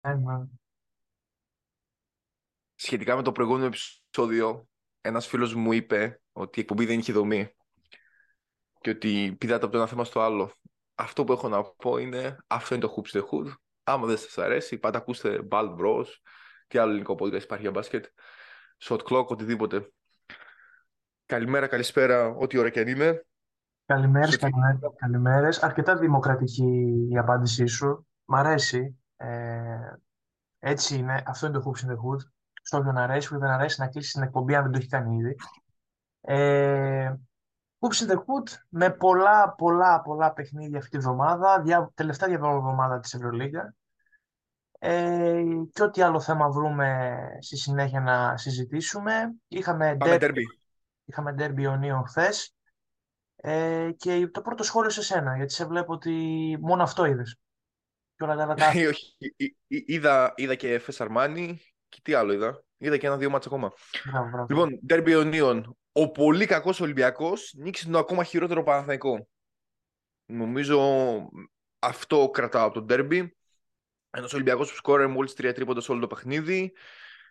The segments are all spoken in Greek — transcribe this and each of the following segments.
Ένα. Σχετικά με το προηγούμενο επεισόδιο, ένας φίλος μου είπε ότι η εκπομπή δεν είχε δομή και ότι πηδάτε από το ένα θέμα στο άλλο. Αυτό που έχω να πω είναι αυτό είναι το Hoops the Hood. Άμα δεν σας αρέσει, πάτε ακούστε Bald Bros. Τι άλλο ελληνικό podcast υπάρχει για μπάσκετ. Shot clock, οτιδήποτε. Καλημέρα, καλησπέρα, ό,τι ώρα και αν είναι. Καλημέρες, Σε τι- καλημέρες, καλημέρες. Αρκετά δημοκρατική η απάντησή σου. Μ' αρέσει. Ε, έτσι είναι. Αυτό είναι το Hoops in the Hood. Στο όποιον αρέσει, που δεν αρέσει να κλείσει την εκπομπή αν δεν το έχει κάνει ήδη. Ε, Hoops in the Hood με πολλά, πολλά, πολλά παιχνίδια αυτή τη βδομάδα. Δια, τελευταία εβδομάδα της Ευρωλίγκα. Ε, και ό,τι άλλο θέμα βρούμε στη συνέχεια να συζητήσουμε. Είχαμε Πάμε derby, derby. είχαμε derby Ιωνίων χθες. Ε, και το πρώτο σχόλιο σε σένα, γιατί σε βλέπω ότι μόνο αυτό είδες. Και όλα τα άλλα τα... Ε, όχι, εί- εί- είδα, είδα και Εφes Αρμάνι και τι άλλο είδα. Είδα και ένα-δύο μάτς ακόμα. Μπράβο, μπράβο. Λοιπόν, Derby Ιωνίων. Ο πολύ κακός Ολυμπιακός νίκησε τον ακόμα χειρότερο Παναθηναϊκό. Νομίζω αυτό κρατάω από τον Derby. Ένας Ολυμπιακός που σκόρε μόλις τρία τρίποντα σε όλο το παιχνίδι.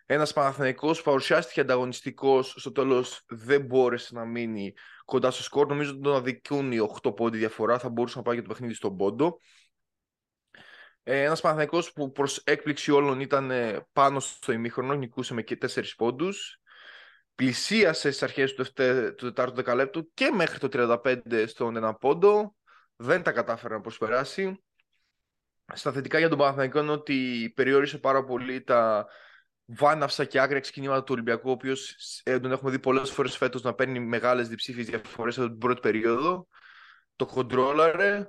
Ένας Παναθηναϊκός που παρουσιάστηκε ανταγωνιστικός, στο τέλος δεν μπόρεσε να μείνει κοντά στο σκορ. Νομίζω ότι τον αδικούν οι 8 πόντι διαφορά, θα μπορούσε να πάει για το παιχνίδι στον πόντο. Ε, ένας Παναθηναϊκός που προς έκπληξη όλων ήταν ε, πάνω στο ημίχρονο, νικούσε με και 4 πόντους. Πλησίασε στις αρχές του, δευτε- του τετάρτου δεκαλέπτου και μέχρι το 35 στον ένα πόντο. Δεν τα κατάφερε να προσπεράσει. Στα θετικά για τον Παναθηναϊκό είναι ότι περιόρισε πάρα πολύ τα βάναυσα και άγρια ξεκινήματα του Ολυμπιακού, ο οποίος τον έχουμε δει πολλές φορές φέτος να παίρνει μεγάλες διψήφιες διαφορές από την πρώτη περίοδο. Το κοντρόλαρε.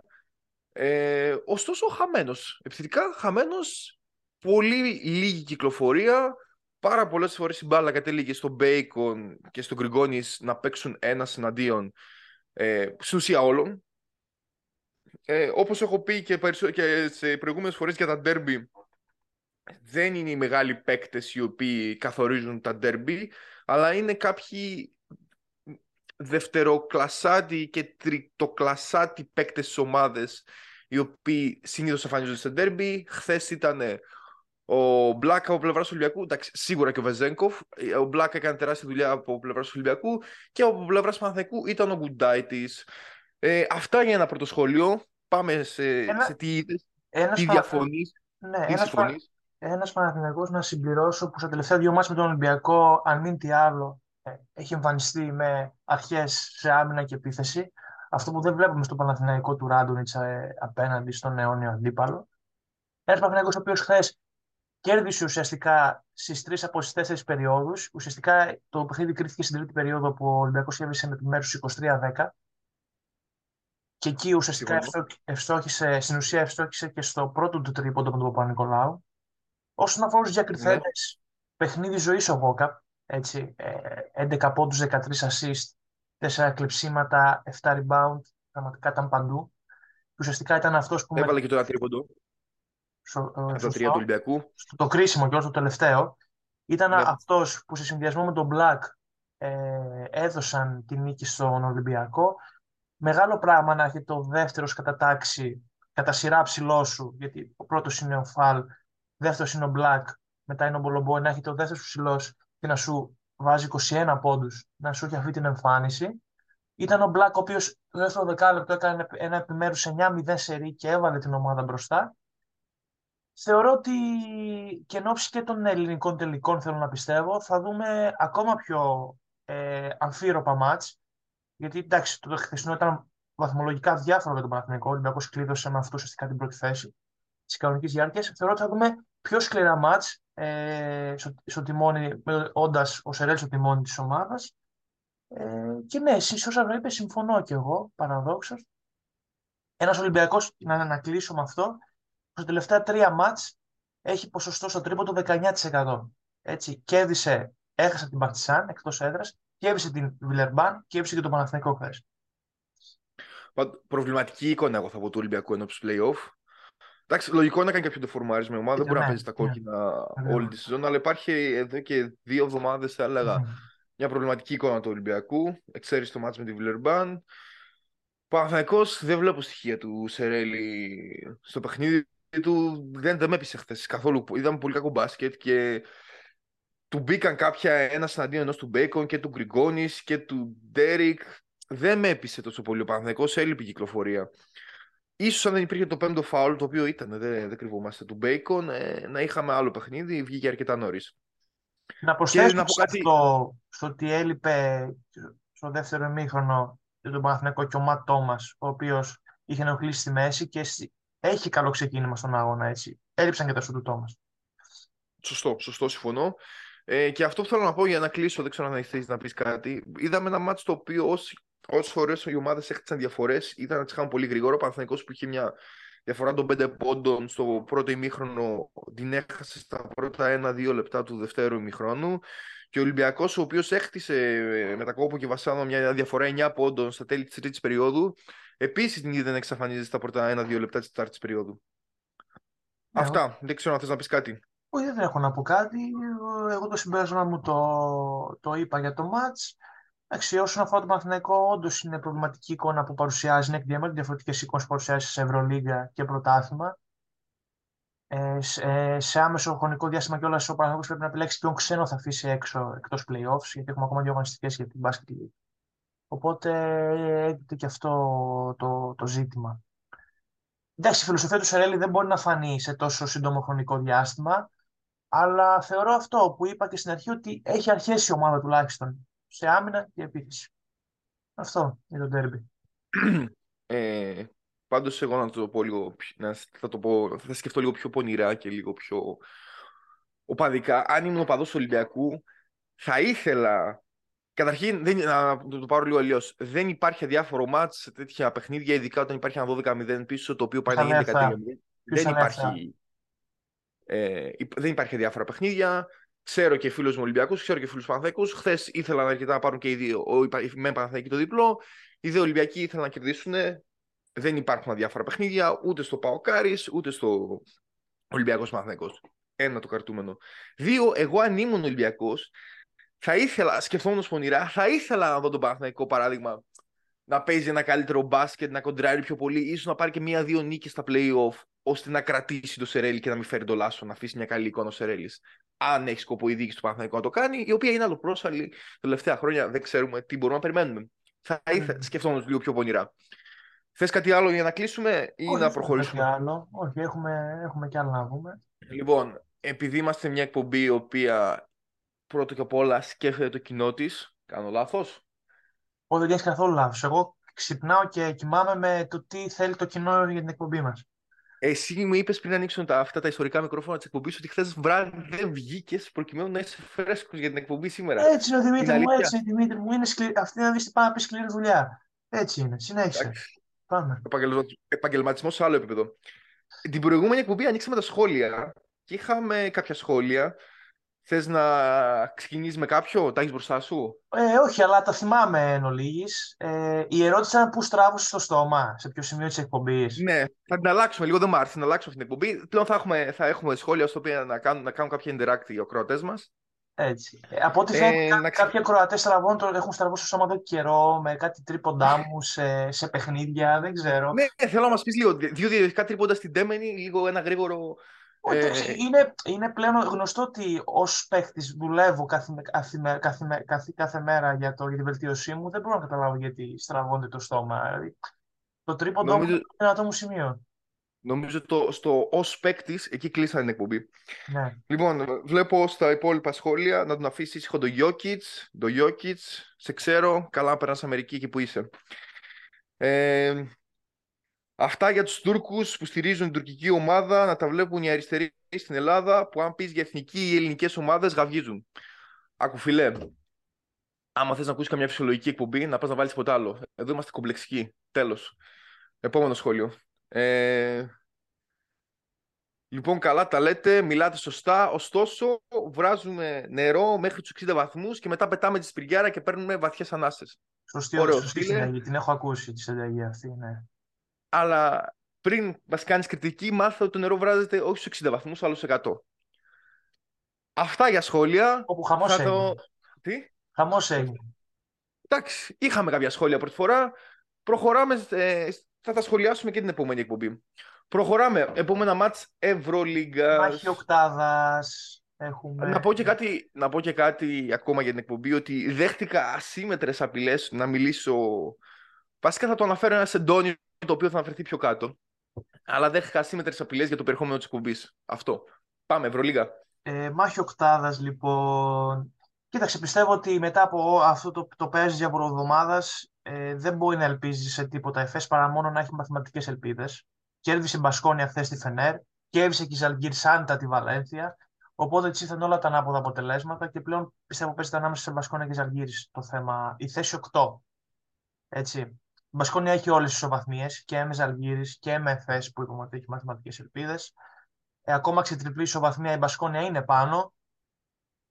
Ε, ωστόσο, χαμένος. Επιθετικά χαμένος. Πολύ λίγη κυκλοφορία. Πάρα πολλές φορές η μπάλα κατέληγε στον Μπέικον και στον Γκριγκόνης να παίξουν ένα εναντίον. Ε, στην ουσία όλων. Ε, όπως έχω πει και, περισσο... και σε προηγούμενες φορές για τα derby, δεν είναι οι μεγάλοι παίκτες οι οποίοι καθορίζουν τα derby, αλλά είναι κάποιοι δευτεροκλασάτι και τριτοκλασάτι παίκτες στις ομάδες οι οποίοι συνήθως εμφανίζονται στα derby. Χθες ήταν ο Μπλάκα από πλευράς του Ολυμπιακού, εντάξει, σίγουρα και ο Βεζέγκοφ. Ο Μπλάκα έκανε τεράστια δουλειά από πλευράς του Ολυμπιακού και από πλευράς του Παναθηναϊκού ήταν ο Γκουντάιτης. Ε, αυτά για ένα πρώτο σχόλιο. Πάμε σε, Ένα- σε τι είδες, Ένας, τι Πανα- διαφωνείς, ναι, τι ένας, Πα- συμφωνείς. ένας Παναθηναϊκός να συμπληρώσω που στα τελευταία δύο μάτς με τον Ολυμπιακό, αν μην τι άλλο, ε, έχει εμφανιστεί με αρχές σε άμυνα και επίθεση. Αυτό που δεν βλέπουμε στο Παναθηναϊκό του Ράντονιτς ε, απέναντι στον αιώνιο αντίπαλο. Ένας Παναθηναϊκός ο οποίος χθες κέρδισε ουσιαστικά στις τρεις από τις τέσσερις περιόδους. Ουσιαστικά το παιχνίδι κρίθηκε στην τρίτη περίοδο που ο Ολυμπιακός κέρδισε με επιμέρους 23-10. Και εκεί ουσιαστικά Συμφωνώ. ευστόχ- ευστόχησε, στην ουσία ευστόχησε και στο πρώτο του τρίποντο με τον Παπα-Νικολάου. Όσον αφορά τους διακριθέντε, Ναι. παιχνίδι ζωής ο Βόκαπ. Έτσι, ε, 11 πόντους, 13 assist, 4 κλεψίματα, 7 rebound. Πραγματικά ήταν παντού. Και ουσιαστικά ήταν αυτός που με. Έβαλε και το ένα τρίποντο σω- ε, από τα σωστό. τρία του Ολυμπιακού. στο το κρίσιμο και το τελευταίο, ήταν Ναι. αυτός που σε συνδυασμό με τον Black ε, έδωσαν τη νίκη στον Ολυμπιακό. Μεγάλο πράγμα να έχει το δεύτερος κατά τάξη, κατά σειρά ψηλό σου, γιατί ο πρώτος είναι ο Φαλ, δεύτερος είναι ο Black, μετά είναι ο Μπολομπόη, να έχει το δεύτερος ψηλός και να σου βάζει 21 πόντους, να σου έχει αυτή την εμφάνιση. Ήταν ο Black, ο οποίος το δεύτερο δεκάλεπτο έκανε ένα επιμέρους 9-0 σερί και έβαλε την ομάδα μπροστά. Θεωρώ ότι και εν ώψη και των ελληνικών τελικών, θέλω να πιστεύω, θα δούμε ακόμα πιο ε, αμφίροπα μάτς. Γιατί εντάξει, το χθεσινό ήταν βαθμολογικά διάφορο για τον Παναθηναϊκό. Ο Ολυμπιακός κλείδωσε με αυτό ουσιαστικά την πρώτη θέση της κανονικής διάρκειας. Θεωρώ ότι θα δούμε πιο σκληρά μάτς ε, στο, στο τιμόνι, όντας ο Σερέλ στο τιμόνι της ομάδας. Ε, και ναι, εσύ όσα είπες, συμφωνώ κι εγώ, παραδόξως. Ένας Ολυμπιακός, να, να κλείσω με αυτό, στα τελευταία τρία μάτς έχει ποσοστό στο τρίποντο 19%. Έτσι, κέρδισε, έχασε την Παρτισάν εκτός έδρας, κέρδισε την Βιλερμπάν, κέρδισε και τον Παναθηναϊκό χθες. Πα- Προβληματική εικόνα, εγώ θα πω, του Ολυμπιακού ενώπιση playoff. Εντάξει, λογικό είναι να κάνει κάποιο δεφορμάρισμα η ομάδα, δεν μπορεί να Ναι, παίζει τα ναι. κόκκινα Ακριβώς. όλη τη σεζόν, αλλά υπάρχει εδώ και δύο εβδομάδες, θα έλεγα, Μμμ. μια προβληματική εικόνα του Ολυμπιακού. Εξαίρεση το μάτς με τη Βιλερμπάν. Παναθηναϊκός δεν βλέπω στοιχεία του Σερέλη στο παιχνίδι του δεν, δεν με έπεισε χθες καθόλου. Είδαμε πολύ κακό μπάσκετ και του μπήκαν κάποια ένας εναντίον ενός του Μπέικον και του Γκριγκόνης και του Ντέρικ. Δεν με έπεισε τόσο πολύ ο Παναθηναϊκός, έλειπε η κυκλοφορία. Ίσως αν δεν υπήρχε το πέμπτο φάουλ, το οποίο ήταν, δεν, δεν κρυβόμαστε, του Μπέικον, ε, να είχαμε άλλο παιχνίδι, βγήκε αρκετά νωρίς. Να προσθέσω να κάτι... αυτό, στο ότι έλειπε στο δεύτερο ημίχρονο για τον Παναθηναϊκό και ο Ματ Τόμας, ο οποίος είχε ενοχλήσει στη μέση και έχει καλό ξεκίνημα στον αγώνα, έτσι. Έλειψαν και τα σου του Τόμας. Σωστό, σωστό, συμφωνώ. Ε, και αυτό που θέλω να πω για να κλείσω, δεν ξέρω αν θέλεις να πεις κάτι. Είδαμε ένα μάτσο το οποίο όσες φορές οι ομάδες έχτισαν διαφορές, ήταν να τι είχαν πολύ γρήγορο. Ο Παναθανικό που είχε μια διαφορά των πέντε πόντων στο πρώτο ημίχρονο, την έχασε στα πρώτα ένα-δύο λεπτά του δευτέρου ημίχρονου. Και ο Ολυμπιακός, ο οποίος έχτισε ε, με τα κόπο και βασάνο μια διαφορά 9 πόντων στα τέλη της τρίτης περίοδου, επίσης την είδε να εξαφανίζεται στα πρώτα ένα-δύο λεπτά της τετάρτης περίοδου. Ναι, Αυτά. Δεν ξέρω αν θες να πεις κάτι. Όχι, δεν έχω να πω κάτι. Εγώ το συμπέρασμα μου το, το είπα για το μάτς. Εντάξει, όσον αφορά το Παναθηναϊκό, όντως είναι προβληματική εικόνα που παρουσιάζει. Είναι εκδιαμένου διαφορετικές εικόνες που παρουσιάζει σε Ευρωλίγκα και πρωτάθλημα. Ε, σε, ε, σε, άμεσο χρονικό διάστημα κιόλας ο Παναθηναϊκός πρέπει να επιλέξει ποιον ξένο θα αφήσει έξω εκτός playoffs, γιατί έχουμε ακόμα δύο αγωνιστικέ για την Basket League. Οπότε έρχεται και αυτό το, το ζήτημα. Εντάξει, η φιλοσοφία του Σερέλη δεν μπορεί να φανεί σε τόσο σύντομο χρονικό διάστημα. Αλλά θεωρώ αυτό που είπα και στην αρχή ότι έχει αρχέσει η ομάδα τουλάχιστον σε άμυνα και επίθεση. Αυτό είναι το τέρμπι. Ε, πάντως εγώ να το πω λίγο, να, θα, το πω, θα σκεφτώ λίγο πιο πονηρά και λίγο πιο οπαδικά. Αν ήμουν οπαδός Ολυμπιακού, θα ήθελα Καταρχήν, δεν, να το, το πάρω λίγο αλλιώς. Δεν υπάρχει αδιάφορο μάτς σε τέτοια παιχνίδια, ειδικά όταν υπάρχει ένα 12-0 πίσω, το οποίο πάει να γίνει 13 Δεν υπάρχει ε, δεν υπάρχει διάφορα παιχνίδια. Ξέρω και φίλους μου Ολυμπιακούς, ξέρω και φίλους Παναθέκου. Χθες ήθελαν αρκετά να πάρουν και οι δύο. Ο με Παναθέκη το διπλό. Οι δύο Ολυμπιακοί ήθελαν να κερδίσουν. Δεν υπάρχουν διάφορα παιχνίδια ούτε στο Παοκάρι ούτε στο Ολυμπιακός Παναθέκο. Ένα το καρτούμενο. Δύο, εγώ αν ήμουν Ολυμπιακός, θα ήθελα, σκεφτόμουν πονηρά, θα ήθελα να δω τον Παναθέκο παράδειγμα να παίζει ένα καλύτερο μπάσκετ, να κοντράρει πιο πολύ, ίσως να πάρει και μία-δύο νίκες στα playoff, ώστε να κρατήσει το Σερέλι και να μην φέρει το Λάσο, να αφήσει μια καλή εικόνα ο Σερέλης. Αν έχει σκοπό η δίκη του Παναθηναϊκού να το κάνει, η οποία είναι άλλο πρόσφαλη. Τα τελευταία χρόνια δεν ξέρουμε τι μπορούμε να περιμένουμε. Θα ήθελα, σκεφτόμαστε λίγο πιο πονηρά. Θες κάτι άλλο για να κλείσουμε ή Όχι, να προχωρήσουμε; Κάτι άλλο. Όχι, έχουμε, έχουμε κι άλλο να πούμε. Λοιπόν, επειδή είμαστε μια εκπομπή η οποία πρώτο και απ' όλα σκέφτεται το κοινό της, κάνω λάθος; Όχι, δεν κάνει καθόλου λάθος. Εγώ ξυπνάω και κοιμάμαι με το τι θέλει το κοινό για την εκπομπή μας. Εσύ μου είπες πριν ανοίξουν τα, αυτά τα ιστορικά μικρόφωνα της εκπομπής ότι χθες βράδυ δεν βγήκες προκειμένου να είσαι φρέσκος για την εκπομπή σήμερα. Έτσι είναι ο Δημήτρη μου, έτσι είναι Δημήτρη μου. Είναι σκλη... Αυτή να δεις πάνω πει σκληρή δουλειά. Έτσι είναι. Συνέχισε. Πάμε. Επαγγελματισμός σε άλλο επίπεδο. Την προηγούμενη εκπομπή ανοίξαμε τα σχόλια και είχαμε κάποια σχόλια Θες να ξεκινήσεις με κάποιο, τα έχεις μπροστά σου; Ε, όχι, αλλά τα θυμάμαι εν ολίγης. Ε, η ερώτηση ήταν πού στράβωσες στο στόμα, σε ποιο σημείο της εκπομπής. Ναι, θα την αλλάξουμε λίγο, δεν μου άρεσε να αλλάξουμε αυτή την εκπομπή. Πλέον θα έχουμε, θα έχουμε σχόλια στο οποίο να κάνουν, να κάνουν κάποια interact οι ακροατές μας. Έτσι. Ε, από ό,τι φαίνεται, ε, να... κάποιοι ακροατές στραβών τώρα έχουν στραβώσει στο σώμα εδώ καιρό με κάτι τρίποντά μου σε, σε παιχνίδια, δεν ξέρω. Ναι, θέλω να μας πεις λίγο. Δύο διαδικαστικά τρίποντα στην Τέμενη, λίγο ένα γρήγορο ε, είναι, είναι πλέον γνωστό ότι ως παίχτης δουλεύω κάθε, κάθε, κάθε, κάθε, κάθε μέρα για, το, για τη βελτίωσή μου. Δεν μπορώ να καταλάβω γιατί στραβώνεται το στόμα. Δηλαδή, το τρίποντο νομίζω... είναι ένα το μου σημείο. Νομίζω το, στο ως παίκτης, εκεί κλείσανε την εκπομπή. Ναι. Λοιπόν, βλέπω στα υπόλοιπα σχόλια να τον αφήσεις ήσυχο το Jokic. Το Jokic, σε ξέρω. Καλά, περάσει Αμερική εκεί που είσαι. Ε, Αυτά για τους Τούρκους που στηρίζουν την τουρκική ομάδα να τα βλέπουν οι αριστεροί στην Ελλάδα που αν πεις για εθνική ή ελληνικές ομάδες γαυγίζουν. Άκου φιλέ, άμα θες να ακούσεις καμιά φυσιολογική εκπομπή να πας να βάλεις τίποτα άλλο. Εδώ είμαστε κομπλεξικοί. Τέλος. Επόμενο σχόλιο. Ε... Λοιπόν, καλά τα λέτε, μιλάτε σωστά. Ωστόσο, βράζουμε νερό μέχρι τους 60 βαθμούς και μετά πετάμε τη σπυριάρα και παίρνουμε βαθιές ανάστε. Σωστή, Ωραίος, σωστή συνταγή. Την έχω ακούσει τη συνταγή αυτή, ναι αλλά πριν μας κάνεις κριτική, μάθα ότι το νερό βράζεται όχι στους 60 βαθμούς, αλλά στους 100. Αυτά για σχόλια. Όπου χαμός έγινε. Το... Τι; Χαμός έγινε. Εντάξει, είχαμε κάποια σχόλια πρώτη φορά. Προχωράμε, ε, θα τα σχολιάσουμε και την επόμενη εκπομπή. Προχωράμε. Επόμενα μάτς Ευρωλίγκας. Μάχη οκτάδας. Έχουμε... Να πω, και κάτι, να πω και κάτι ακόμα για την εκπομπή, ότι δέχτηκα ασύμετρες απειλές να μιλήσω... Βασικά θα το αναφέρω ένα σεντόνι το οποίο θα αναφερθεί πιο κάτω. Αλλά δέχτηκα ασύμετρες απειλές για το περιεχόμενο της εκπομπής. Αυτό. Πάμε, Ευρωλίγα. Ε, μάχη οκτάδας, λοιπόν. Κοίταξε, πιστεύω ότι μετά από αυτό το, το παίζει για εβδομάδα ε, δεν μπορεί να ελπίζεις σε τίποτα εφές παρά μόνο να έχει μαθηματικές ελπίδες. Κέρδισε η Μπασκόνια χθες τη Φενέρ, κέρδισε και η Ζαλγκύρ Σάντα τη Βαλένθια. Οπότε έτσι ήρθαν όλα τα ανάποδα αποτελέσματα και πλέον πιστεύω παίζεται ανάμεσα σε Μπασκόνια και Ζαλγκύρη το θέμα. Η θέση 8. Έτσι. Η Μπασκόνια έχει όλες τις ισοβαθμίες και με Ζαλγκύρη και με Εφές που είπαμε ότι έχει μαθηματικές ελπίδες. Ε, ακόμα ξετριπλή ισοβαθμία η Μπασκόνια είναι πάνω.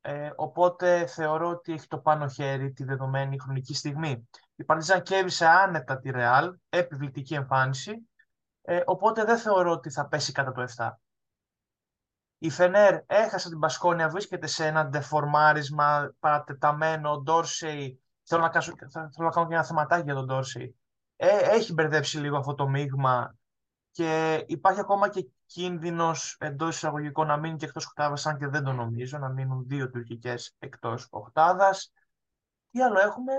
Ε, οπότε θεωρώ ότι έχει το πάνω χέρι τη δεδομένη χρονική στιγμή. Η Παρτιζάν κέρδισε άνετα τη Ρεάλ, επιβλητική εμφάνιση, ε, οπότε δεν θεωρώ ότι θα πέσει κατά το 7. Η Φενέρ έχασε την Πασκόνια, βρίσκεται σε ένα ντεφορμάρισμα παρατεταμένο. Ο Ντόρσεϊ, θέλω να, κάνω, θέλω να κάνω και ένα θεματάκι για τον Ντόρσεϊ. Ε, έχει μπερδέψει λίγο αυτό το μείγμα και υπάρχει ακόμα και κίνδυνος εντός εισαγωγικών να μείνει και εκτός οκτάδας, αν και δεν το νομίζω, να μείνουν δύο τουρκικές εκτός οκτάδας. Τι άλλο έχουμε,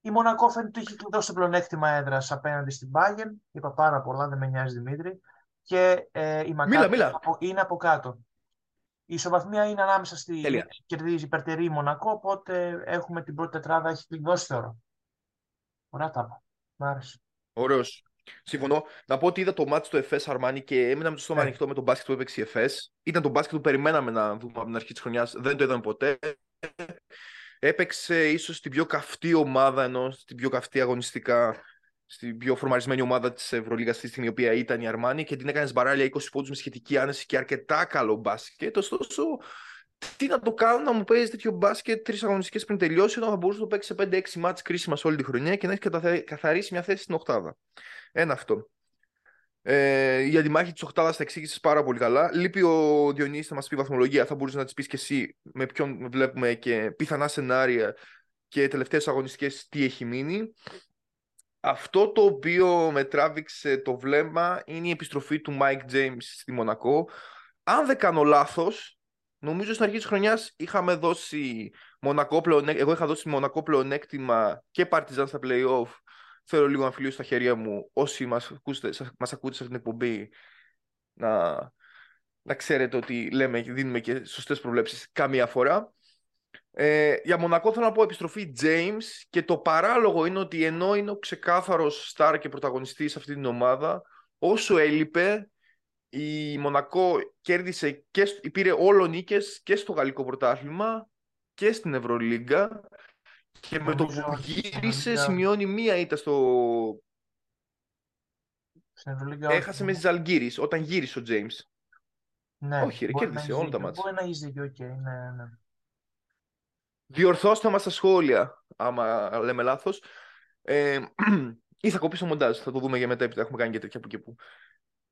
η Μονακό φαίνεται ότι έχει κλειδώσει το πλεονέκτημα έδρας απέναντι στην Bayern. Είπα πάρα πολλά, δεν με νοιάζει Δημήτρη. Και ε, η Μακάμπη είναι από κάτω. Η ισοβαθμία είναι ανάμεσα στη. Τέλεια. Κερδίζει υπερτερή η Μονακό, οπότε έχουμε την πρώτη τετράδα, έχει κλειδώσει θεωρώ. Ωραία τα είπα. Μ' άρεσε. Ωραίος. Συμφωνώ. Να πω ότι είδα το μάτι του ΕΦΕΣ Αρμάνι και έμεινα με το στόμα yeah. ανοιχτό με τον μπάσκετ που έπαιξε η ΕΦΕΣ. Ήταν το μπάσκετ που περιμέναμε να δούμε από την αρχή της χρονιάς. Δεν το είδαμε ποτέ έπαιξε ίσως την πιο καυτή ομάδα ενώ στην πιο καυτή αγωνιστικά στην πιο φορμαρισμένη ομάδα της Ευρωλίγας αυτή στιγμή, η οποία ήταν η Αρμάνη και την έκανες μπαράλια 20 πόντους με σχετική άνεση και αρκετά καλό μπάσκετ. Ωστόσο, τι να το κάνω να μου παίζει τέτοιο μπάσκετ τρεις αγωνιστικές πριν τελειώσει, όταν θα μπορούσε να το παίξει σε 5-6 μάτς κρίσιμα σε όλη τη χρονιά και να έχει καθαρίσει μια θέση στην Οχτάδα. Ένα αυτό. Ε, η αντιμάχη της Οχτάδα θα εξήγησες πάρα πολύ καλά. Λείπει ο Διονύη να μας πει βαθμολογία. Θα μπορούσες να της πεις και εσύ με ποιον βλέπουμε και πιθανά σενάρια και τελευταίες αγωνιστικές τι έχει μείνει. Αυτό το οποίο με τράβηξε το βλέμμα είναι η επιστροφή του Mike James στη Μονακό. Αν δεν κάνω λάθος, νομίζω στην αρχή της χρονιάς είχαμε δώσει Μονακό εγώ είχα δώσει Μονακό πλεονέκτημα και Partizan στα playoff θέλω λίγο να φιλήσω στα χέρια μου όσοι μας, ακούσετε, μας ακούτε σε αυτήν την εκπομπή να, να ξέρετε ότι λέμε, δίνουμε και σωστές προβλέψεις καμία φορά. Ε, για Μονακό θέλω να πω επιστροφή James και το παράλογο είναι ότι ενώ είναι ο ξεκάθαρος στάρ και πρωταγωνιστής σε αυτή την ομάδα όσο έλειπε η Μονακό κέρδισε και πήρε όλο νίκες και στο γαλλικό πρωτάθλημα και στην Ευρωλίγκα και με το που γύρισε σημειώνει μία ήττα στο... Έχασε με Ζαλγκύρης όταν γύρισε ο Τζέιμς. Ναι, Όχι, ρε, κέρδισε όλα τα μάτια. Μπορεί να έχει δίκιο, okay, ναι, ναι. Διορθώστε μας στα σχόλια, άμα λέμε λάθος. Ε, ή θα κοπεί το μοντάζ, θα το δούμε για μετά, επειδή έχουμε κάνει και τέτοια που και που.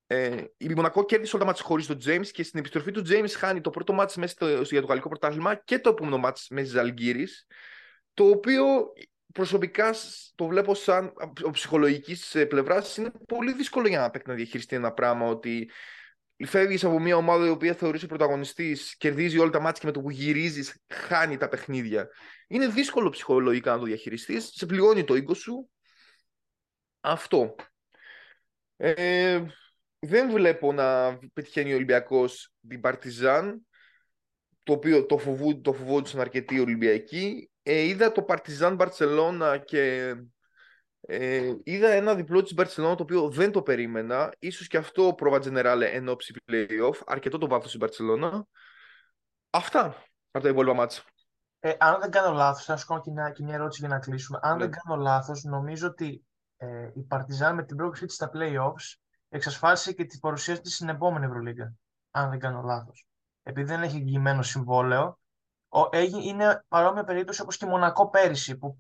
Ε, η Μονακό κέρδισε όλα τα μάτια χωρίς τον James και στην επιστροφή του James χάνει το πρώτο μάτς μέσα για το γαλλικό πρωτάθλημα και το επόμενο μάτς μες Ζαλγκύρης το οποίο προσωπικά το βλέπω σαν από ψυχολογικής πλευράς είναι πολύ δύσκολο για να παίξει να διαχειριστεί ένα πράγμα ότι φεύγεις από μια ομάδα η οποία θεωρούσε πρωταγωνιστής, κερδίζει όλα τα μάτια και με το που γυρίζεις χάνει τα παιχνίδια. Είναι δύσκολο ψυχολογικά να το διαχειριστείς, σε πληγώνει το οίκο σου. Αυτό. Ε, δεν βλέπω να πετυχαίνει ο Ολυμπιακός την Παρτιζάν, το οποίο το, φοβού, το φοβόντουσαν αρκετοί Ολυμπιακοί ε, είδα το Παρτιζάν Μπαρτσελώνα και ε, είδα ένα διπλό της Μπαρτσελώνα το οποίο δεν το περίμενα. Ίσως και αυτό πρόβα Τζενεράλε εν ώψη play-off. Αρκετό το βάθος στην Μπαρτσελώνα. Αυτά από τα υπόλοιπα μάτσα. Ε, αν δεν κάνω λάθος, θα σου κάνω και μια, και μια ερώτηση για να κλείσουμε. Αν δεν ναι. κάνω λάθος, νομίζω ότι ε, η Παρτιζάν με την πρόκλησή της στα play-offs εξασφάλισε και την παρουσία της στην επόμενη Ευρωλίγα. Αν δεν κάνω λάθος. Επειδή δεν έχει εγγυημένο συμβόλαιο, είναι παρόμοια περίπτωση όπως και η Μονακό πέρυσι που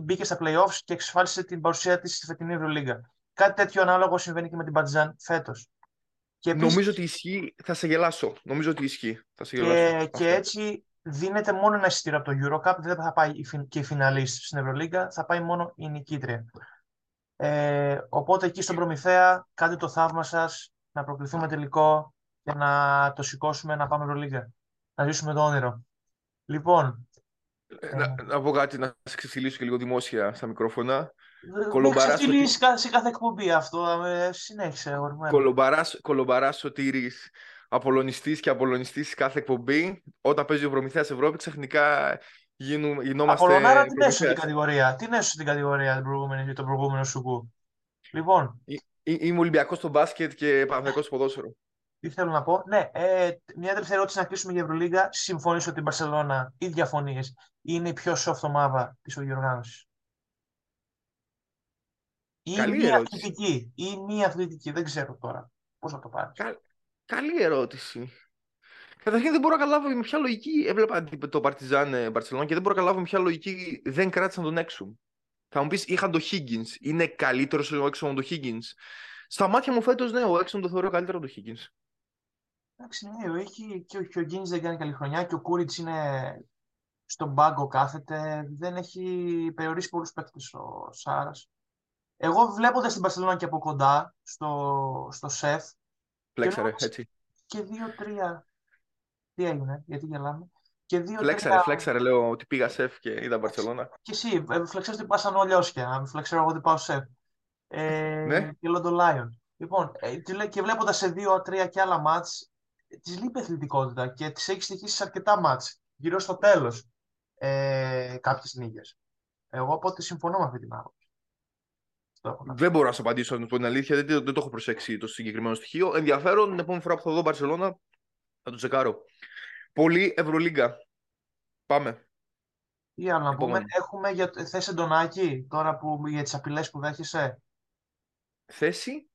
μπήκε στα playoffs και εξασφάλισε την παρουσία της στη φετινή Ευρωλίγα. Κάτι τέτοιο ανάλογο συμβαίνει και με την Παρτιζάν φέτος. Και Νομίζω ότι ισχύει, θα σε γελάσω. Νομίζω ότι ισχύει. Θα σε γελάσω. Και, και έτσι δίνεται μόνο ένα εισιτήριο από το Eurocup, δεν θα πάει και η φιναλίστ στην Ευρωλίγα, θα πάει μόνο η νικήτρια. Ε, οπότε εκεί στον Προμηθέα κάντε το θαύμα σας, να προκληθούμε τελικό και να το σηκώσουμε να πάμε Ευρωλίγκα. Να ζήσουμε το όνειρο. Λοιπόν. Ε, να, να πω κάτι, να σε ξεφυλίσω και λίγο δημόσια στα μικρόφωνα. Δεν ξεφυλίσεις ότι... σε κάθε εκπομπή αυτό, συνέχισε. Κολομπαράς, κολομπαράς Σωτήρης, απολωνιστής και απολωνιστής κάθε εκπομπή. Όταν παίζει ο Προμηθέας Ευρώπη, ξαφνικά γίνου, γινόμαστε... Απολωνάρα την έσω την κατηγορία. Την έσω την κατηγορία την προηγούμενη, το προηγούμενο σου Λοιπόν. Είμαι Ολυμπιακός στο μπάσκετ και Παναθηναϊκός στο ποδόσφαιρο. Τι θέλω να πω; Ναι, ε, μια τελευταία ερώτηση να κλείσουμε για Ευρωλίγα. Συμφωνείς ότι η Μπαρσελόνα ή διαφωνίες είναι η πιο soft ομάδα της οργάνωσης; Ή Καλή μία ερώτηση. αθλητική. Ή μία αθλητική. Δεν ξέρω τώρα πώς θα το πάρεις; Κα... Καλή ερώτηση. Καταρχήν δεν μπορώ να καταλάβω με ποια λογική έβλεπα το Παρτιζάν Μπαρσελόνα και δεν μπορώ να καταλάβω με ποια λογική δεν κράτησαν τον έξω. Θα μου πεις, είχαν το Higgins. Είναι καλύτερος ο έξω από το Higgins. Στα μάτια μου φέτος, ναι, ο έξω το θεωρώ καλύτερο από το Higgins. Εντάξει, ναι, έχει και ο Higgins δεν κάνει καλή χρονιά και ο Κούριτς είναι στον πάγκο κάθεται. Δεν έχει περιορίσει πολλούς παίκτες ο Σάρας. Εγώ βλέποντας την Παρσελόνα και από κοντά στο, στο σεφ. Φλέξαρε, έτσι. Και δύο-τρία. Τι έγινε, γιατί γελάμε. Και δύο, φλέξαρε, τρία... φλέξαρε, λέω ότι πήγα σεφ και είδα Μπαρσελόνα. Και εσύ, ε, φλέξαρε ότι πάσαν όλοι όσια. Αν φλέξαρε εγώ ότι πάω σεφ. Ε, ναι. Και Λόντο Λάιον. Λοιπόν, ε, και βλέποντας σε δύο-τρία και άλλα μάτς, της λείπει αθλητικότητα και της έχει στοιχήσει σε αρκετά μάτς. Γύρω στο τέλος ε, κάποιες νίκες. Εγώ οπότε συμφωνώ με αυτή την άποψη. Δεν μπορώ να σας απαντήσω να πω την αλήθεια, δεν, δεν το έχω προσέξει το συγκεκριμένο στοιχείο. Ενδιαφέρον, την επόμενη φορά που θα δω Μπαρσελόνα θα το τσεκάρω. Πολύ Ευρωλίγκα. Πάμε. Τι άλλο να πούμε, έχουμε για θέση εντονάκι τώρα που, για τις απειλές που δέχεσαι; Θέση;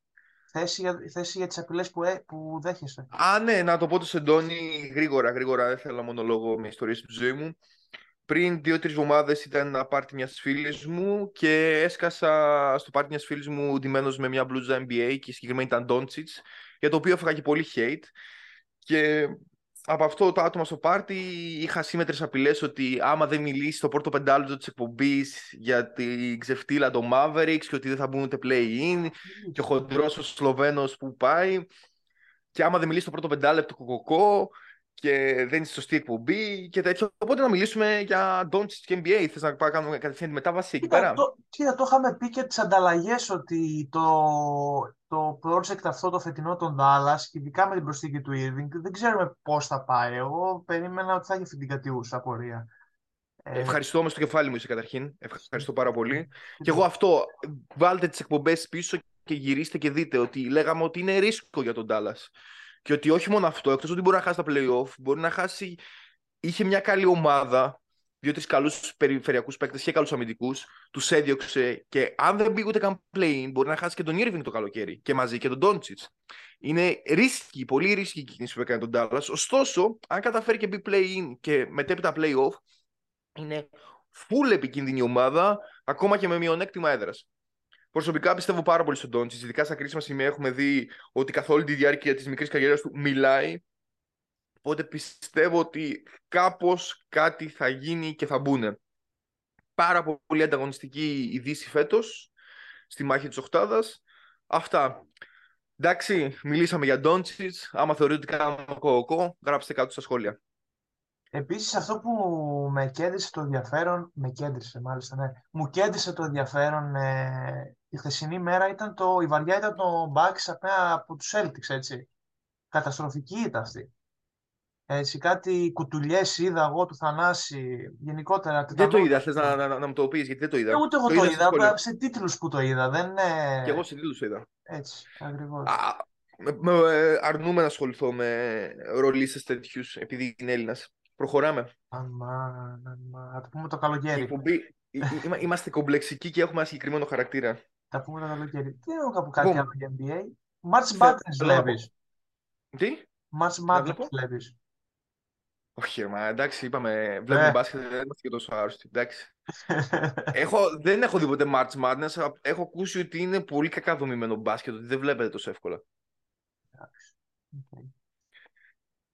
Θέση για, θέση για τις απειλές που, ε, που δέχεσαι. Α, ναι, να το πω το Σεντόνι γρήγορα, γρήγορα. Δεν θέλω μόνο λόγο με ιστορίες τη ζωή μου. Πριν δύο-τρεις εβδομάδες ήταν ένα πάρτι μιας φίλης μου και έσκασα στο πάρτι μιας φίλης μου ντυμένος με μια μπλούζα NBA και συγκεκριμένα ήταν Doncic, για το οποίο έφαγα και πολύ hate. Και από αυτό το άτομο στο πάρτι είχα σύμμετρε απειλές ότι άμα δεν μιλήσει το πρώτο πεντάλεπτο της εκπομπής για την ξεφτύλα των Mavericks και ότι δεν θα μπουν ούτε play-in και ο χοντρός ο Σλοβαίνος που πάει. Και άμα δεν μιλήσει το πρώτο πεντάλεπτο κοκοκό και δεν είναι σωστή εκπομπή και τέτοιο. Οπότε να μιλήσουμε για Doncic και NBA. Θες να κάνουμε κατευθείαν τη μετάβαση εκεί πέρα; Το, κοίτα, το είχαμε πει και τις ανταλλαγές ότι το, το project αυτό το φετινό των Dallas και ειδικά με την προσθήκη του Irving δεν ξέρουμε πώς θα πάει. Εγώ περίμενα ότι θα έχει αυτή την κατιούσα πορεία. Ε, Ευχαριστώ με στο κεφάλι μου είσαι καταρχήν. Ευχαριστώ πάρα πολύ. Και εγώ αυτό, βάλτε τις εκπομπές πίσω και γυρίστε και δείτε ότι λέγαμε ότι είναι ρίσκο για τον Dallas. Και ότι όχι μόνο αυτό, εκτός ότι μπορεί να χάσει τα playoff, μπορεί να χάσει. Είχε μια καλή ομάδα, δύο-τρεις καλούς περιφερειακούς παίκτες και καλούς αμυντικούς, τους έδιωξε και αν δεν πήγε ούτε καν play μπορεί να χάσει και τον Irving το καλοκαίρι και μαζί και τον Doncic. Είναι ρίσκη, πολύ ρίσκη η κίνηση που έκανε τον Dallas. Ωστόσο, αν καταφέρει και μπει play-in και μετέπειτα play-off, είναι full επικίνδυνη ομάδα, ακόμα και με μειονέκτημα έδρας. Προσωπικά πιστεύω πάρα πολύ στον Τόντσι. Ειδικά στα κρίσιμα σημεία έχουμε δει ότι καθ' όλη τη διάρκεια της μικρής καριέρας του μιλάει. Οπότε πιστεύω ότι κάπως κάτι θα γίνει και θα μπουν. Πάρα πολύ ανταγωνιστική η Δύση φέτος στη μάχη της Οχτάδα. Αυτά. Εντάξει, μιλήσαμε για Ντόντσιτ. Άμα θεωρείτε ότι κάνουμε κοκοκό, γράψτε κάτω στα σχόλια. Επίσης αυτό που με κέντρισε το ενδιαφέρον, με κέντρισε μάλιστα, ναι, μου κέντρισε το ενδιαφέρον ε, η χθεσινή μέρα ήταν το, η βαριά ήταν το Bucks από τους Celtics, έτσι. Καταστροφική ήταν αυτή. Έτσι, κάτι κουτουλιές είδα εγώ του Θανάση, γενικότερα. Δεν το είδα, θες να, να, να, μου το πεις, γιατί δεν το είδα. Και ούτε εγώ το, το είδα, είδα σε τίτλους που το είδα. Δεν, Και εγώ σε τίτλους το είδα. Έτσι, ακριβώς. Α, με, με, αρνούμε να ασχοληθώ με ρολίστες τέτοιους επειδή είναι Έλληνας. Προχωράμε. Αμάν, αμάν. Θα το πούμε το καλοκαίρι. Εκπομπή... Είμαστε κομπλεξικοί και έχουμε ένα συγκεκριμένο χαρακτήρα. Θα πούμε το καλοκαίρι. Τι έχω κάπου κάτι άλλο για NBA. March Madness βλέπεις. Τι; March Madness βλέπεις. Όχι, μα εντάξει, είπαμε, βλέπουμε ε. μπάσκετ, δεν είμαστε και τόσο άρρωστοι, εντάξει. έχω, δεν έχω δει ποτέ March Madness, έχω ακούσει ότι είναι πολύ κακά δομημένο μπάσκετ, ότι δεν βλέπετε τόσο εύκολα. Okay.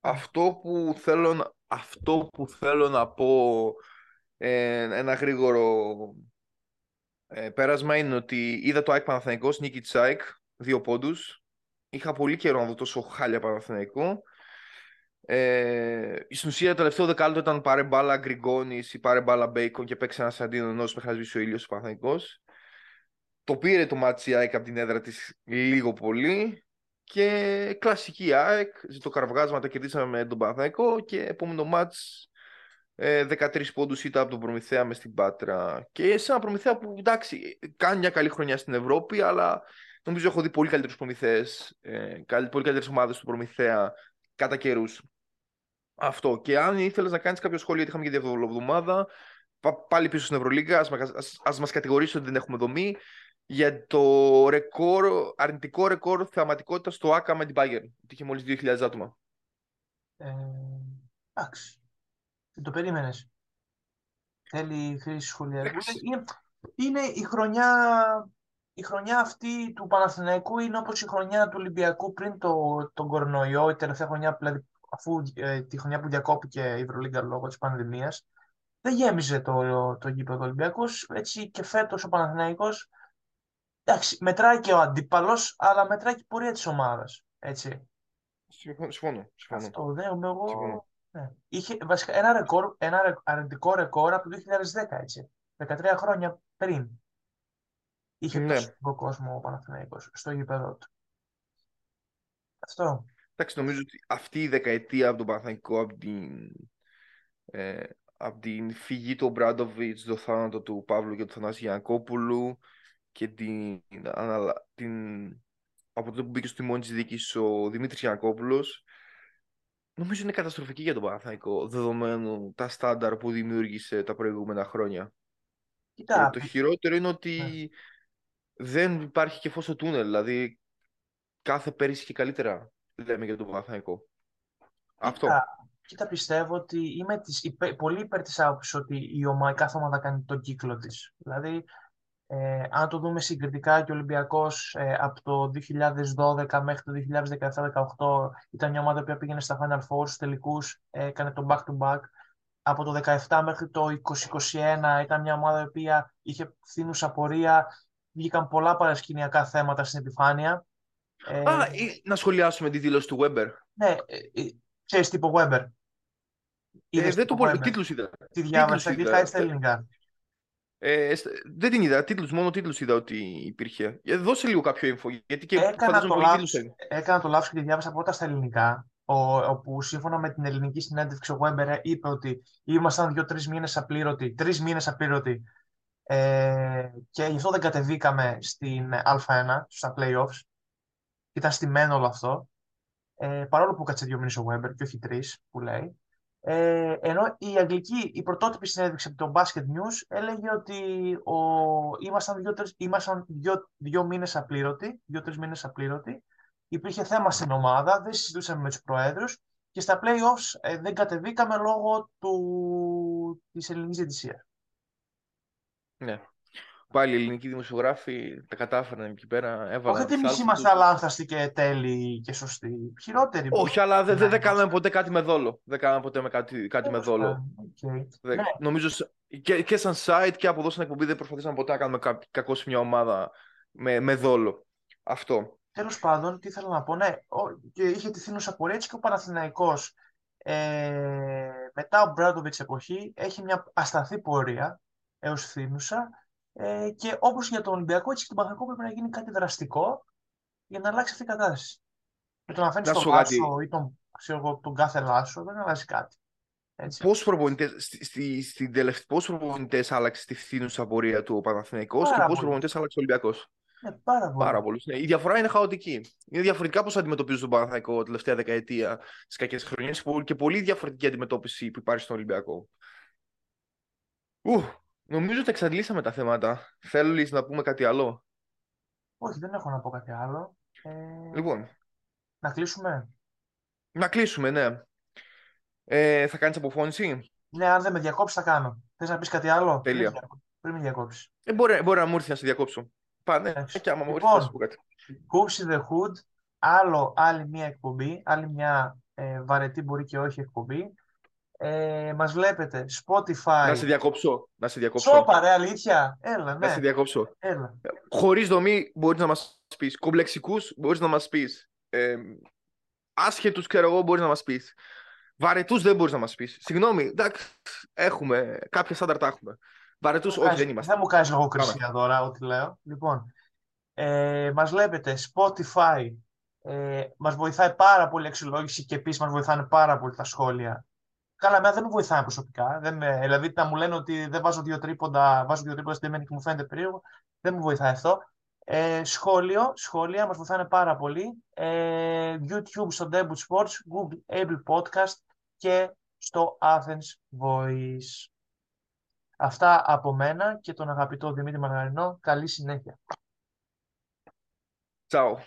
Αυτό που θέλω, αυτό που θέλω να πω ε, ένα γρήγορο ε, πέρασμα είναι ότι είδα το ΑΕΚ Παναθηναϊκός νίκη της ΑΕΚ, δύο πόντους. είχα πολύ καιρό να δω τόσο χάλια Παναθηναϊκό. Ε, στην ουσία το τελευταίο δεκάλεπτο ήταν πάρε μπάλα Γκριγκόνης ή πάρε μπάλα Μπέικον και παίξε ένας εναντίον ενός μέχρι να σβήσει ο ήλιος ο Παναθηναϊκός. Το πήρε το ματς η ΑΕΚ από την έδρα της λίγο πολύ και κλασική ΑΕΚ, ζητώ καρβγάσματα, κερδίσαμε με τον Παναθηναϊκό και επόμενο ματς 13 ε, πόντους ήταν από τον Προμηθέα μες στην Πάτρα. Και σε ένα Προμηθέα που εντάξει, κάνει μια καλή χρονιά στην Ευρώπη, αλλά νομίζω έχω δει πολύ καλύτερους προμηθέες, ε, πολύ καλύτερες ομάδες του Προμηθέα κατά καιρούς. Αυτό. Και αν ήθελες να κάνεις κάποιο σχόλιο, γιατί είχαμε και εβδομάδα, πάλι πίσω στην Ευρωλίγα, ας μας κατηγορήσει ότι δεν έχουμε δομή για το ρεκόρ, αρνητικό ρεκόρ θεαματικότητας στο ΑΚΑ με την Bayern. Ότι είχε μόλις 2.000 άτομα. Ε, εντάξει. Το περίμενες. Θέλει χρήση σχολιασμού. Είναι, είναι η χρονιά, η χρονιά αυτή του Παναθηναϊκού είναι όπως η χρονιά του Ολυμπιακού πριν το, τον κορονοϊό, η τελευταία χρονιά, δηλαδή αφού ε, τη χρονιά που διακόπηκε η Ευρωλίγκα λόγω της πανδημίας. Δεν γέμιζε το, το γήπεδο Ολυμπιακός, έτσι και φέτος ο Παναθηναϊκός Εντάξει, μετράει και ο αντίπαλος, αλλά μετράει και η πορεία της ομάδας. Έτσι. Συμφωνώ. συμφωνώ. Αυτό δεν εγώ. Ναι. Είχε βασικά ένα, ρεκόρ, ένα αρνητικό ρεκόρ από το 2010, έτσι. 13 χρόνια πριν. Είχε ναι. τόσο κόσμο ο Παναθηναϊκός στο γήπεδο του. Αυτό. Εντάξει, νομίζω ότι αυτή η δεκαετία από τον Παναθηναϊκό, από την, ε, από την φυγή του Μπράντοβιτς, το θάνατο του Παύλου και του Θανάση Γιανακόπουλου, και την, την, από τότε που μπήκε στο τιμόνι της δίκης ο Δημήτρης Γιανακόπουλος νομίζω είναι καταστροφική για τον Παναθηναϊκό δεδομένου τα στάνταρ που δημιούργησε τα προηγούμενα χρόνια. Κοίτα. το χειρότερο είναι ότι ναι. δεν υπάρχει και φως στο τούνελ, δηλαδή κάθε πέρυσι και καλύτερα λέμε για τον Παναθηναϊκό. Αυτό. Κοίτα, πιστεύω ότι είμαι της, πολύ υπέρ της άποψης ότι η ομάδα, κάθε ομάδα κάνει τον κύκλο της. Δηλαδή, ε, αν το δούμε συγκριτικά και ο Ολυμπιακός ε, από το 2012 μέχρι το 2017-2018 ήταν μια ομάδα που πήγαινε στα Final Four, στους τελικούς, ε, έκανε το back-to-back. Από το 2017 μέχρι το 2021 ήταν μια ομάδα που είχε φθήνουσα πορεία, βγήκαν πολλά παρασκηνιακά θέματα στην επιφάνεια. Α, ε, να σχολιάσουμε τη δήλωση του Weber. Ναι, ξέρεις τύπο Weber. Ε, δεν το πω, τίτλους είδα. Τη διάβασα, είχα στα ελληνικά. Ε, δεν την είδα, τίτλους, μόνο τίτλους είδα ότι υπήρχε. Ε, δώσε λίγο κάποιο info, γιατί και έκανα το, λάθος, έκανα το λάθος και τη διάβασα πρώτα στα ελληνικά, όπου σύμφωνα με την ελληνική συνέντευξη ο Weber είπε ότι ήμασταν δύο-τρεις μήνες απλήρωτοι, τρεις μήνες απλήρωτοι ε, και γι' αυτό δεν κατεβήκαμε στην Α1, στα playoffs. Ήταν στημένο όλο αυτό. Ε, παρόλο που κάτσε δύο μήνες ο Weber και όχι τρεις που λέει. Ε, ενώ η αγγλική, η πρωτότυπη συνέντευξη από το Basket News έλεγε ότι ο, ήμασταν, δύο, ήμασταν δύο, δύο μήνες απλήρωτοι, δύο-τρεις μήνες απλήρωτοι. Υπήρχε θέμα στην ομάδα, δεν συζητούσαμε με τους προέδρους και στα playoffs ε, δεν κατεβήκαμε λόγω του, της ελληνικής διαιτησίας. Ναι. Πάλι οι ελληνικοί δημοσιογράφοι τα κατάφεραν εκεί πέρα. Έβαλαν Όχι ότι εμεί είμαστε αλάνθαστοι και τέλειοι και σωστοί. Χειρότεροι. Όχι, αλλά δεν δε, δε κάναμε ποτέ κάτι με δόλο. Δεν κάναμε ποτέ με κάτι, κάτι με δόλο. Okay. Δε, ναι. Νομίζω και, και σαν site και από εδώ στην εκπομπή δεν προσπαθήσαμε ποτέ να κάνουμε κα, κακό σε μια ομάδα με, με δόλο. Αυτό. Τέλος πάντων, τι θέλω να πω. Ναι, και είχε τη θύνουσα πορεία έτσι και ο Παναθηναϊκός ε, μετά ο Μπράντοβιτς εποχή έχει μια ασταθή πορεία έως θύνουσα ε, και όπως για τον Ολυμπιακό, έτσι και τον Παναγιακό πρέπει να γίνει κάτι δραστικό για να αλλάξει αυτή η κατάσταση. Με το να φέρνει τον Λάσο ή τον, ξέρω, τον κάθε Λάσο δεν αλλάζει κάτι. Πόσου προπονητές στη, στη, προπονητές άλλαξε τη φθήνουσα πορεία του ο Παναθηναϊκός και πόσου προπονητές άλλαξε ο Ολυμπιακός; Ναι, πάρα πολύ. Πάρα πολύ. Ναι. Η διαφορά είναι χαοτική. Είναι διαφορετικά πώς αντιμετωπίζει τον Παναθηναϊκό τελευταία δεκαετία στις κακές χρονιές και πολύ διαφορετική αντιμετώπιση που υπάρχει στον Ολυμπιακό. Ου, Νομίζω ότι εξαντλήσαμε τα θέματα. Θέλεις να πούμε κάτι άλλο; Όχι, δεν έχω να πω κάτι άλλο. Ε... Λοιπόν. Να κλείσουμε; Να κλείσουμε, ναι. Ε, θα κάνεις αποφώνηση; Ναι, αν δεν με διακόψεις θα κάνω. Θες να πεις κάτι άλλο; Τέλεια. Πριν με διακόψεις. Ε, μπορεί, μπορεί να μου έρθει να σε διακόψω. Πάνε. Ε, και άμα μου έρθει να σου πω κάτι. Cooks the Hood; Άλλο, άλλη μια εκπομπή. Άλλη μια ε, βαρετή μπορεί και όχι εκπομπή. Ε, μας βλέπετε Spotify. Να σε διακόψω. Να σε διακόψω. Σόπα ρε αλήθεια. Έλα, ναι. Να σε διακόψω. Έλα. Χωρίς δομή μπορείς να μας πεις. Κομπλεξικούς μπορείς να μας πεις. Ε, άσχετους, ξέρω εγώ, μπορείς να μας πεις. Βαρετούς δεν μπορείς να μας πεις. Συγγνώμη, εντάξει, έχουμε. Κάποια στάνταρ τα έχουμε. Βαρετούς, όχι, δεν είμαστε. Δεν μου κάνει λογοκρισία τώρα, ό,τι λέω. Λοιπόν, ε, μας βλέπετε Spotify. Ε, μας βοηθάει πάρα πολύ η αξιολόγηση και επίσης μας βοηθάνε πάρα πολύ τα σχόλια. Καλά, εμένα δεν με βοηθάει προσωπικά. Δεν με, δηλαδή, να μου λένε ότι δεν βάζω δύο τρίποντα, βάζω δύο τρίποντα στην και μου φαίνεται περίεργο, δεν μου βοηθάει αυτό. Ε, σχόλιο, σχόλια μας βοηθάνε πάρα πολύ. Ε, YouTube στο Debut Sports, Google Able Podcast και στο Athens Voice. Αυτά από μένα και τον αγαπητό Δημήτρη Μαργαρινό. Καλή συνέχεια. Ciao.